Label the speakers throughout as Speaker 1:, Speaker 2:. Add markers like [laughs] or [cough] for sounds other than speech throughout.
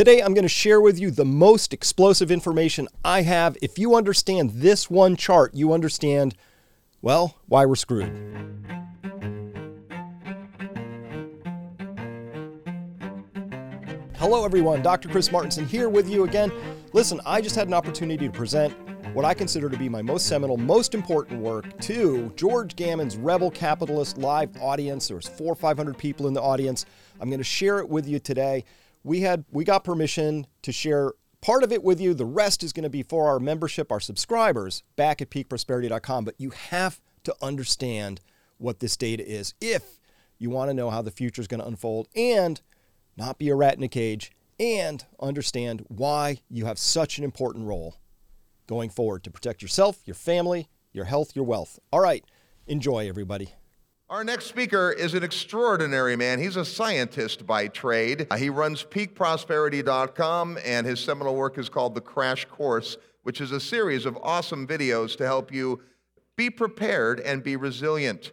Speaker 1: Today, I'm going to share with you the most explosive information I have. If you understand this one chart, you understand, well, why we're screwed. Hello, everyone. Dr. Chris Martenson here with you again. Listen, I just had an opportunity to present what I consider to be my most seminal, most important work to George Gammon's Rebel Capitalist live audience. There was four or five hundred people in the audience. I'm going to share it with you today we had we got permission to share part of it with you. The rest is going to be for our membership, our subscribers back at peakprosperity.com. But you have to understand what this data is if you want to know how the future is going to unfold and not be a rat in a cage and understand why you have such an important role going forward to protect yourself, your family, your health, your wealth. All right, enjoy everybody.
Speaker 2: Our next speaker is an extraordinary man. He's a scientist by trade. Uh, he runs peakprosperity.com, and his seminal work is called The Crash Course, which is a series of awesome videos to help you be prepared and be resilient.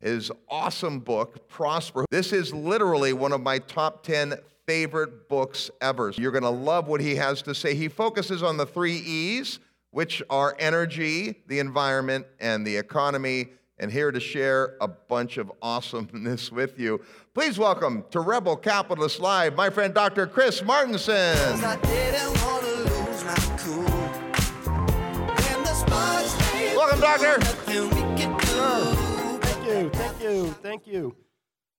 Speaker 2: His awesome book, Prosper. This is literally one of my top 10 favorite books ever. You're going to love what he has to say. He focuses on the three E's, which are energy, the environment, and the economy and here to share a bunch of awesomeness [laughs] with you. Please welcome to Rebel Capitalist Live, my friend Dr. Chris Martenson. Welcome, Doctor.
Speaker 1: Thank you, thank you, thank you.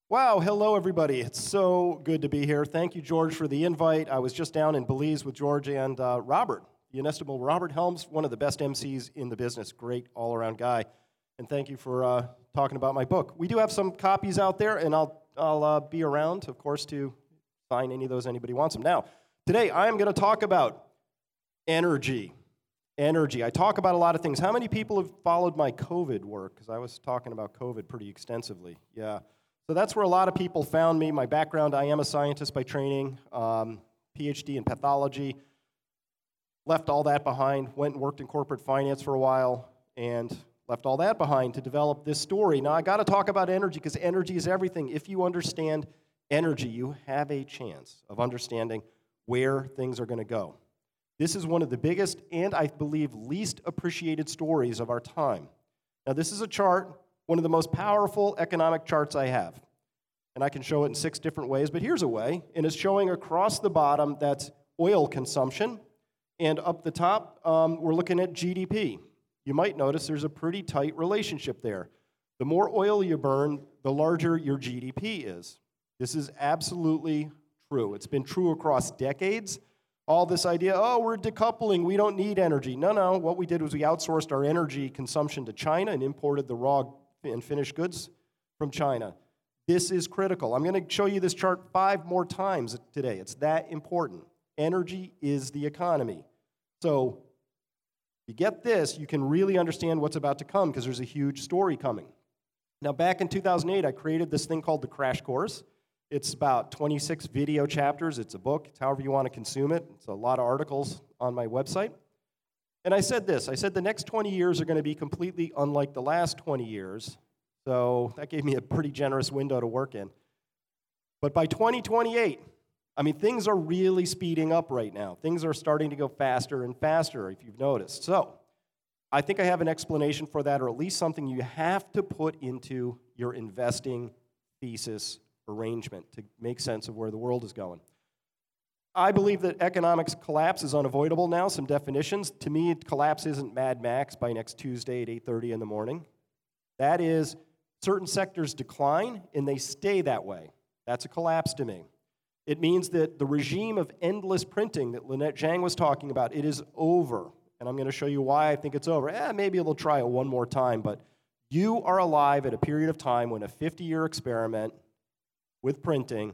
Speaker 1: Wow, hello everybody. It's so good to be here. Thank you, George, for the invite. I was just down in Belize with George and uh, Robert, the inestimable Robert Helms, one of the best MCs in the business. Great all around guy and thank you for uh, talking about my book. We do have some copies out there, and I'll, I'll uh, be around, of course, to sign any of those anybody wants them. Now, today I am going to talk about energy. Energy. I talk about a lot of things. How many people have followed my COVID work? Because I was talking about COVID pretty extensively. Yeah. So that's where a lot of people found me. My background I am a scientist by training, um, PhD in pathology. Left all that behind, went and worked in corporate finance for a while, and left all that behind to develop this story. Now, I got to talk about energy because energy is everything. If you understand energy, you have a chance of understanding where things are going to go. This is one of the biggest and I believe least appreciated stories of our time. Now, this is a chart, one of the most powerful economic charts I have. And I can show it in six different ways, but here's a way. And it's showing across the bottom that's oil consumption. And up the top, um, we're looking at GDP you might notice there's a pretty tight relationship there. The more oil you burn, the larger your GDP is. This is absolutely true. It's been true across decades. All this idea, oh, we're decoupling, we don't need energy. No, no. What we did was we outsourced our energy consumption to China and imported the raw and finished goods from China. This is critical. I'm going to show you this chart five more times today. It's that important. Energy is the economy. So you get this, you can really understand what's about to come because there's a huge story coming. Now, back in 2008, I created this thing called the Crash Course. It's about 26 video chapters. It's a book, it's however you want to consume it. It's a lot of articles on my website. And I said this I said the next 20 years are going to be completely unlike the last 20 years. So that gave me a pretty generous window to work in. But by 2028, I mean, things are really speeding up right now. Things are starting to go faster and faster, if you've noticed. So, I think I have an explanation for that, or at least something you have to put into your investing thesis arrangement to make sense of where the world is going. I believe that economics collapse is unavoidable now. Some definitions. To me, collapse isn't Mad Max by next Tuesday at 8:30 in the morning. That is certain sectors decline and they stay that way. That's a collapse to me. It means that the regime of endless printing that Lynette Zang was talking about, it is over. And I'm going to show you why I think it's over. Eh, maybe they'll try it one more time, but you are alive at a period of time when a 50 year experiment with printing,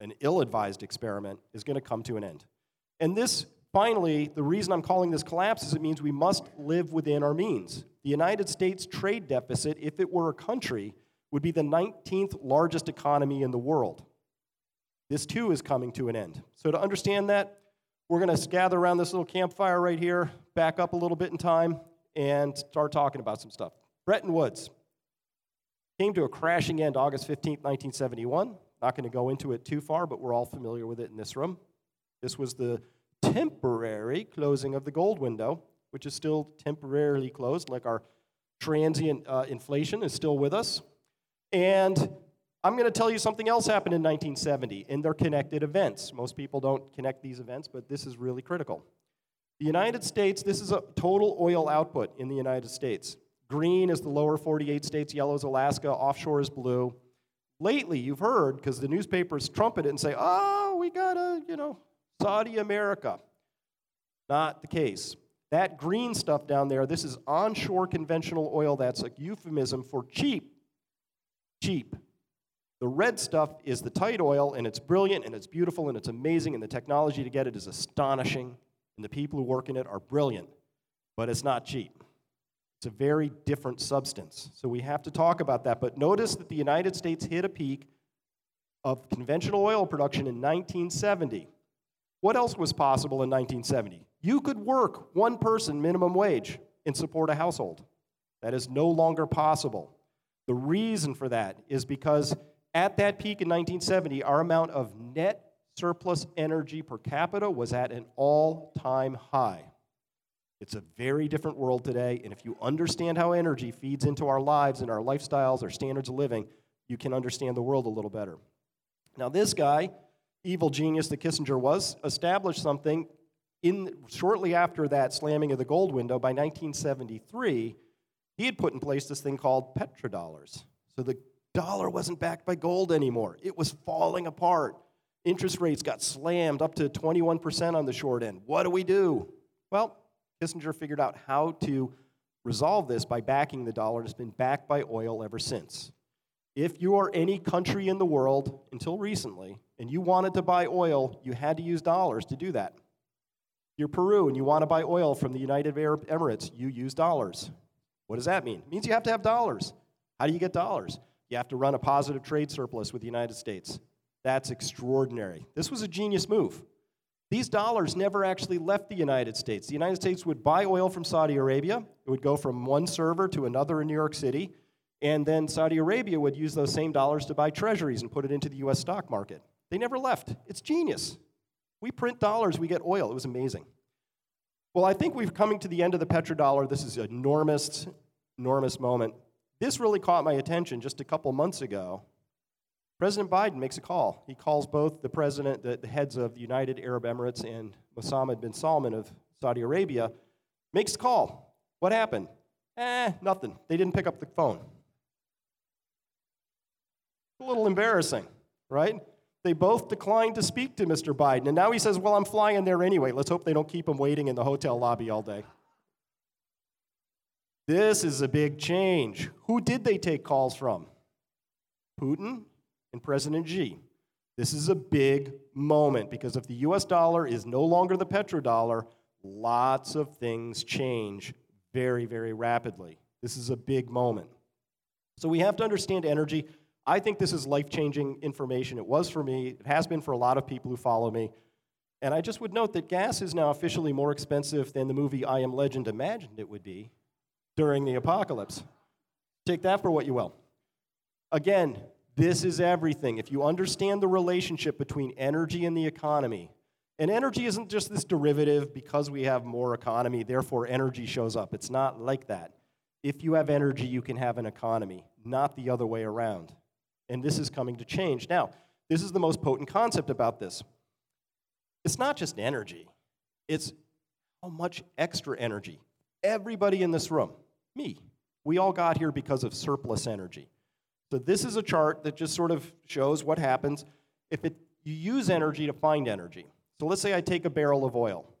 Speaker 1: an ill advised experiment, is going to come to an end. And this, finally, the reason I'm calling this collapse is it means we must live within our means. The United States trade deficit, if it were a country, would be the 19th largest economy in the world. This too is coming to an end. So, to understand that, we're going to gather around this little campfire right here, back up a little bit in time, and start talking about some stuff. Bretton Woods came to a crashing end August 15, 1971. Not going to go into it too far, but we're all familiar with it in this room. This was the temporary closing of the gold window, which is still temporarily closed, like our transient uh, inflation is still with us. And I'm going to tell you something else happened in 1970 in their connected events. Most people don't connect these events, but this is really critical. The United States, this is a total oil output in the United States. Green is the lower 48 states, yellow is Alaska, offshore is blue. Lately, you've heard, because the newspapers trumpet it and say, oh, we got a, you know, Saudi America. Not the case. That green stuff down there, this is onshore conventional oil. That's a euphemism for cheap. Cheap. The red stuff is the tight oil, and it's brilliant, and it's beautiful, and it's amazing, and the technology to get it is astonishing, and the people who work in it are brilliant, but it's not cheap. It's a very different substance. So we have to talk about that. But notice that the United States hit a peak of conventional oil production in 1970. What else was possible in 1970? You could work one person minimum wage and support a household. That is no longer possible. The reason for that is because at that peak in 1970, our amount of net surplus energy per capita was at an all time high. It's a very different world today, and if you understand how energy feeds into our lives and our lifestyles, our standards of living, you can understand the world a little better. Now, this guy, evil genius that Kissinger was, established something in, shortly after that slamming of the gold window, by 1973, he had put in place this thing called petrodollars. So the dollar wasn't backed by gold anymore, it was falling apart. Interest rates got slammed up to 21% on the short end. What do we do? Well, Kissinger figured out how to resolve this by backing the dollar, and it's been backed by oil ever since. If you are any country in the world until recently, and you wanted to buy oil, you had to use dollars to do that. You're Peru and you want to buy oil from the United Arab Emirates, you use dollars. What does that mean? It means you have to have dollars. How do you get dollars? You have to run a positive trade surplus with the United States. That's extraordinary. This was a genius move. These dollars never actually left the United States. The United States would buy oil from Saudi Arabia, it would go from one server to another in New York City, and then Saudi Arabia would use those same dollars to buy treasuries and put it into the US stock market. They never left. It's genius. We print dollars, we get oil. It was amazing. Well, I think we're coming to the end of the petrodollar. This is an enormous, enormous moment. This really caught my attention just a couple months ago. President Biden makes a call. He calls both the president, the, the heads of the United Arab Emirates and Mohammed bin Salman of Saudi Arabia, makes a call. What happened? Eh, nothing. They didn't pick up the phone. A little embarrassing, right? They both declined to speak to Mr. Biden. And now he says, Well, I'm flying there anyway. Let's hope they don't keep him waiting in the hotel lobby all day. This is a big change. Who did they take calls from? Putin and President Xi. This is a big moment because if the US dollar is no longer the petrodollar, lots of things change very, very rapidly. This is a big moment. So we have to understand energy. I think this is life changing information. It was for me, it has been for a lot of people who follow me. And I just would note that gas is now officially more expensive than the movie I Am Legend imagined it would be during the apocalypse. Take that for what you will. Again, this is everything. If you understand the relationship between energy and the economy, and energy isn't just this derivative because we have more economy, therefore energy shows up. It's not like that. If you have energy, you can have an economy, not the other way around. And this is coming to change. Now, this is the most potent concept about this. It's not just energy, it's how much extra energy. Everybody in this room, me, we all got here because of surplus energy. So, this is a chart that just sort of shows what happens if it, you use energy to find energy. So, let's say I take a barrel of oil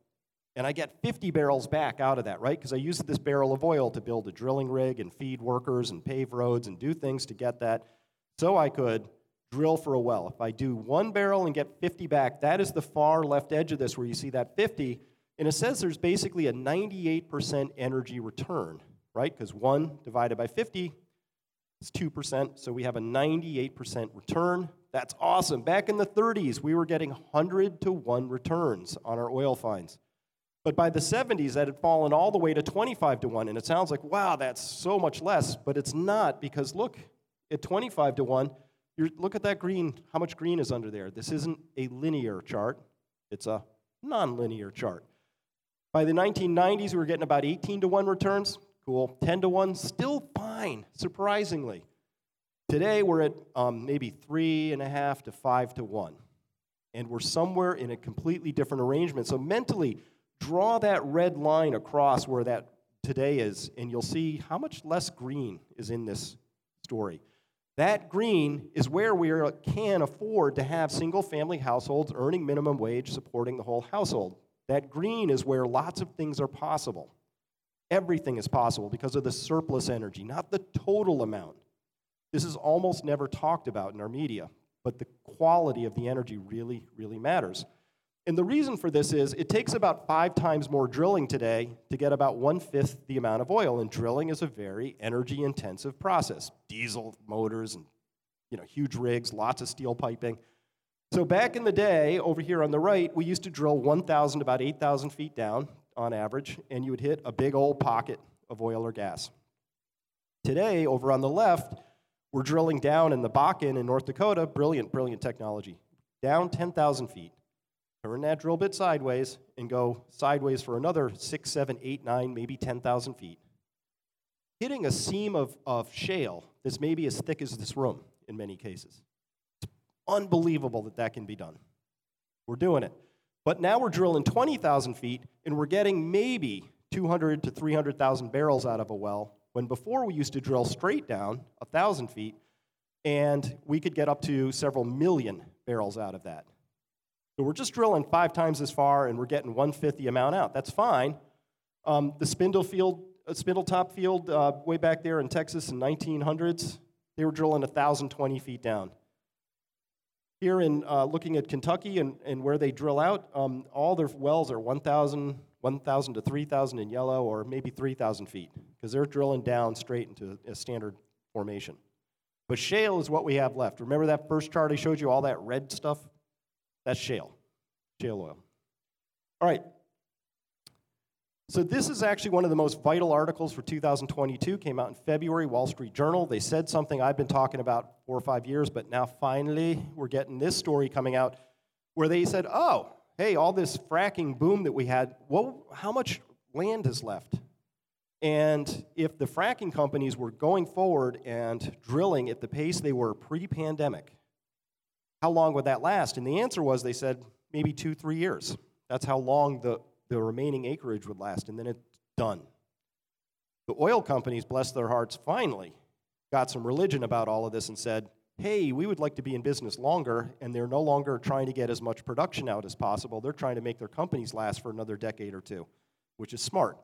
Speaker 1: and I get 50 barrels back out of that, right? Because I used this barrel of oil to build a drilling rig and feed workers and pave roads and do things to get that so I could drill for a well. If I do one barrel and get 50 back, that is the far left edge of this where you see that 50. And it says there's basically a 98% energy return, right? Because 1 divided by 50 is 2%. So we have a 98% return. That's awesome. Back in the 30s, we were getting 100 to 1 returns on our oil finds. But by the 70s, that had fallen all the way to 25 to 1. And it sounds like, wow, that's so much less. But it's not because look, at 25 to 1, look at that green, how much green is under there. This isn't a linear chart, it's a nonlinear chart. By the 1990s, we were getting about 18 to 1 returns. Cool. 10 to 1, still fine, surprisingly. Today, we're at um, maybe 3.5 to 5 to 1. And we're somewhere in a completely different arrangement. So, mentally, draw that red line across where that today is, and you'll see how much less green is in this story. That green is where we can afford to have single family households earning minimum wage supporting the whole household. That green is where lots of things are possible. Everything is possible because of the surplus energy, not the total amount. This is almost never talked about in our media, but the quality of the energy really, really matters. And the reason for this is it takes about five times more drilling today to get about one fifth the amount of oil. And drilling is a very energy intensive process diesel motors and you know, huge rigs, lots of steel piping. So back in the day, over here on the right, we used to drill 1,000 about 8,000 feet down on average, and you would hit a big old pocket of oil or gas. Today, over on the left, we're drilling down in the Bakken in North Dakota. Brilliant, brilliant technology. Down 10,000 feet turn that drill bit sideways and go sideways for another six, seven, eight, nine, maybe 10,000 feet. Hitting a seam of, of shale that's maybe as thick as this room in many cases. It's unbelievable that that can be done. We're doing it. But now we're drilling 20,000 feet and we're getting maybe 200 to 300,000 barrels out of a well, when before we used to drill straight down 1,000 feet and we could get up to several million barrels out of that. So we're just drilling five times as far and we're getting one fifth the amount out. That's fine. Um, the Spindle field, uh, Spindletop field, uh, way back there in Texas in 1900s, they were drilling 1,020 feet down. Here in uh, looking at Kentucky and, and where they drill out, um, all their wells are 1,000, 1,000 to 3,000 in yellow, or maybe 3,000 feet, because they're drilling down straight into a standard formation. But shale is what we have left. Remember that first chart I showed you, all that red stuff? That's shale, shale oil. All right. So this is actually one of the most vital articles for 2022. Came out in February, Wall Street Journal. They said something I've been talking about four or five years, but now finally we're getting this story coming out where they said, "Oh, hey, all this fracking boom that we had, well, how much land is left?" And if the fracking companies were going forward and drilling at the pace they were pre-pandemic, how long would that last? And the answer was they said maybe two, three years. That's how long the, the remaining acreage would last, and then it's done. The oil companies, bless their hearts, finally got some religion about all of this and said, hey, we would like to be in business longer, and they're no longer trying to get as much production out as possible. They're trying to make their companies last for another decade or two, which is smart.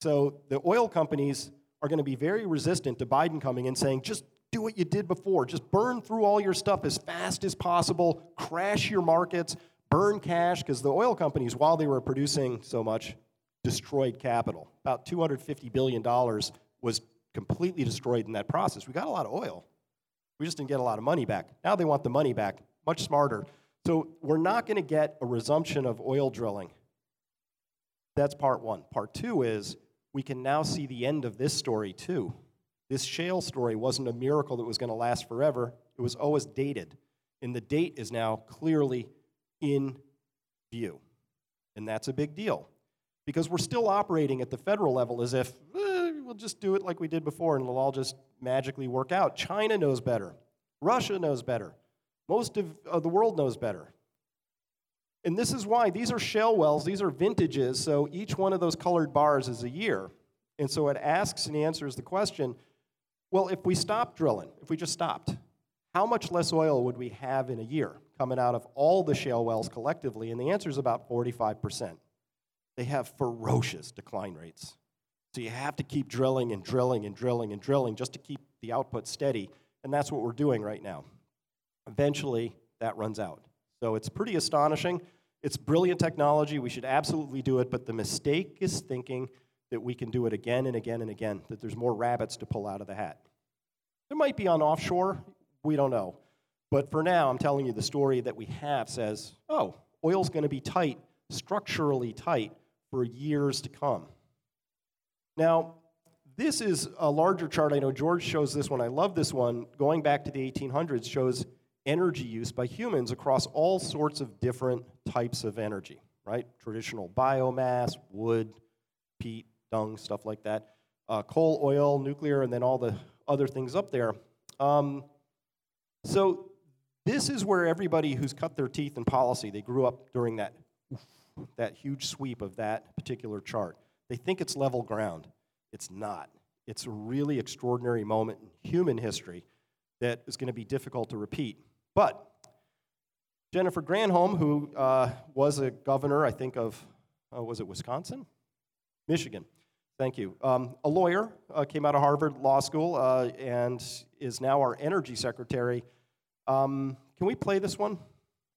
Speaker 1: So the oil companies are going to be very resistant to Biden coming in saying, just do what you did before. Just burn through all your stuff as fast as possible, crash your markets, burn cash, because the oil companies, while they were producing so much, destroyed capital. About $250 billion was completely destroyed in that process. We got a lot of oil. We just didn't get a lot of money back. Now they want the money back, much smarter. So we're not going to get a resumption of oil drilling. That's part one. Part two is we can now see the end of this story too. This shale story wasn't a miracle that was going to last forever, it was always dated. And the date is now clearly in view. And that's a big deal because we're still operating at the federal level as if we'll just do it like we did before and it'll all just magically work out. China knows better, Russia knows better, most of, of the world knows better. And this is why these are shale wells, these are vintages, so each one of those colored bars is a year. And so it asks and answers the question well, if we stopped drilling, if we just stopped, how much less oil would we have in a year coming out of all the shale wells collectively? And the answer is about 45%. They have ferocious decline rates. So you have to keep drilling and drilling and drilling and drilling just to keep the output steady. And that's what we're doing right now. Eventually, that runs out. So it's pretty astonishing. It's brilliant technology. We should absolutely do it. But the mistake is thinking that we can do it again and again and again, that there's more rabbits to pull out of the hat. There might be on offshore, we don't know. But for now, I'm telling you the story that we have says, oh, oil's going to be tight, structurally tight, for years to come. Now, this is a larger chart. I know George shows this one. I love this one. Going back to the 1800s, shows energy use by humans across all sorts of different types of energy right? Traditional biomass, wood, peat, dung, stuff like that. Uh, coal, oil, nuclear, and then all the other things up there. Um, so this is where everybody who's cut their teeth in policy, they grew up during that, that huge sweep of that particular chart. They think it's level ground. It's not. It's a really extraordinary moment in human history that is going to be difficult to repeat. But Jennifer Granholm, who uh, was a governor, I think, of, uh, was it Wisconsin? Michigan. Thank you. Um, a lawyer, uh, came out of Harvard Law School, uh, and is now our energy secretary. Um, can we play this one?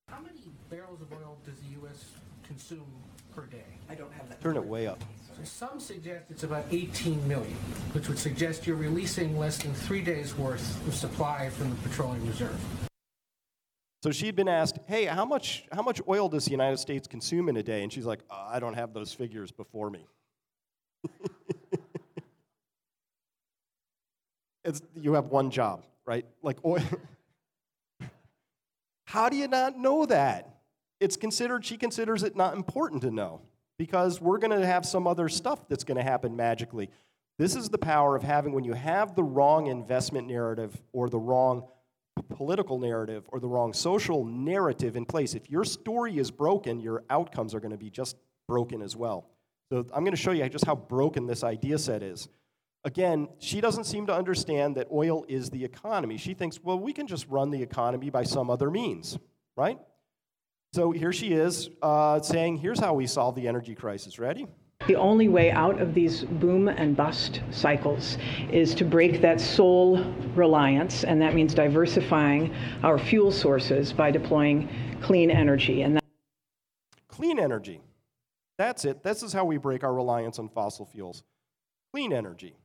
Speaker 3: How many barrels of oil does the U.S. consume per day?
Speaker 4: I don't have that.
Speaker 1: Turn it way up.
Speaker 3: So some suggest it's about 18 million, which would suggest you're releasing less than three days' worth of supply from the petroleum reserve.
Speaker 1: So she'd been asked, "Hey, how much how much oil does the United States consume in a day?" And she's like, oh, "I don't have those figures before me." [laughs] it's you have one job, right? Like oil. [laughs] how do you not know that? It's considered she considers it not important to know because we're going to have some other stuff that's going to happen magically. This is the power of having when you have the wrong investment narrative or the wrong political narrative or the wrong social narrative in place. If your story is broken, your outcomes are going to be just broken as well. So I'm going to show you just how broken this idea set is. Again, she doesn't seem to understand that oil is the economy. She thinks, well, we can just run the economy by some other means, right? So here she is uh, saying, here's how we solve the energy crisis. Ready?
Speaker 5: The only way out of these boom and bust cycles is to break that sole reliance, and that means diversifying our fuel sources by deploying clean energy. And that-
Speaker 1: clean energy. That's it. This is how we break our reliance on fossil fuels. Clean energy.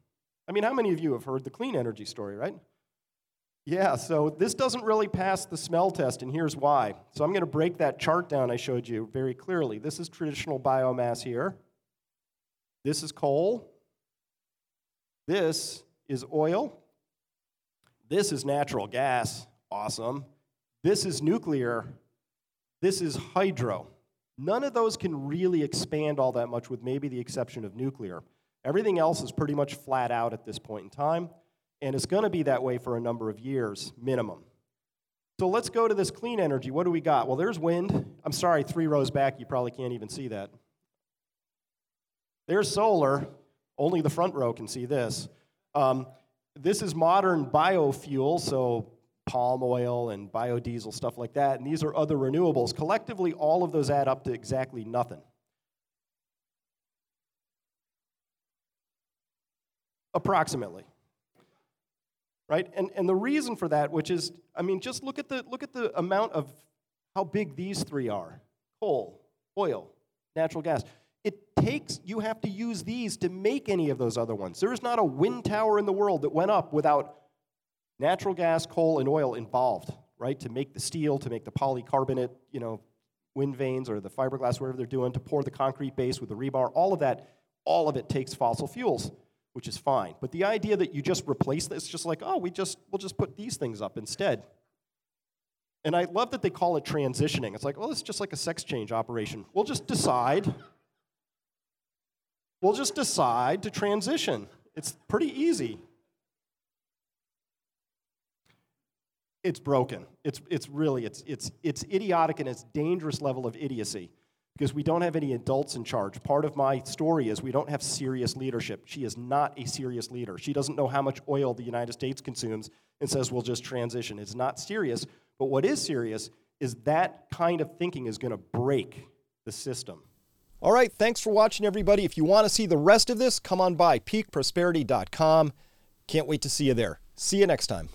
Speaker 1: I mean, how many of you have heard the clean energy story, right? Yeah, so this doesn't really pass the smell test, and here's why. So I'm going to break that chart down I showed you very clearly. This is traditional biomass here. This is coal. This is oil. This is natural gas. Awesome. This is nuclear. This is hydro. None of those can really expand all that much, with maybe the exception of nuclear. Everything else is pretty much flat out at this point in time, and it's going to be that way for a number of years, minimum. So let's go to this clean energy. What do we got? Well, there's wind. I'm sorry, three rows back, you probably can't even see that. There's solar. Only the front row can see this. Um, this is modern biofuel, so palm oil and biodiesel, stuff like that. And these are other renewables. Collectively, all of those add up to exactly nothing. Approximately. Right? And, and the reason for that, which is, I mean, just look at the, look at the amount of how big these three are coal, oil, natural gas it takes, you have to use these to make any of those other ones. There is not a wind tower in the world that went up without natural gas, coal, and oil involved, right? To make the steel, to make the polycarbonate, you know, wind vanes or the fiberglass, whatever they're doing, to pour the concrete base with the rebar, all of that, all of it takes fossil fuels, which is fine. But the idea that you just replace this, just like, oh, we just, we'll just put these things up instead. And I love that they call it transitioning. It's like, well, it's just like a sex change operation. We'll just decide We'll just decide to transition. It's pretty easy. It's broken. It's, it's really, it's, it's, it's idiotic and it's dangerous level of idiocy because we don't have any adults in charge. Part of my story is we don't have serious leadership. She is not a serious leader. She doesn't know how much oil the United States consumes and says we'll just transition. It's not serious. But what is serious is that kind of thinking is going to break the system. All right, thanks for watching, everybody. If you want to see the rest of this, come on by peakprosperity.com. Can't wait to see you there. See you next time.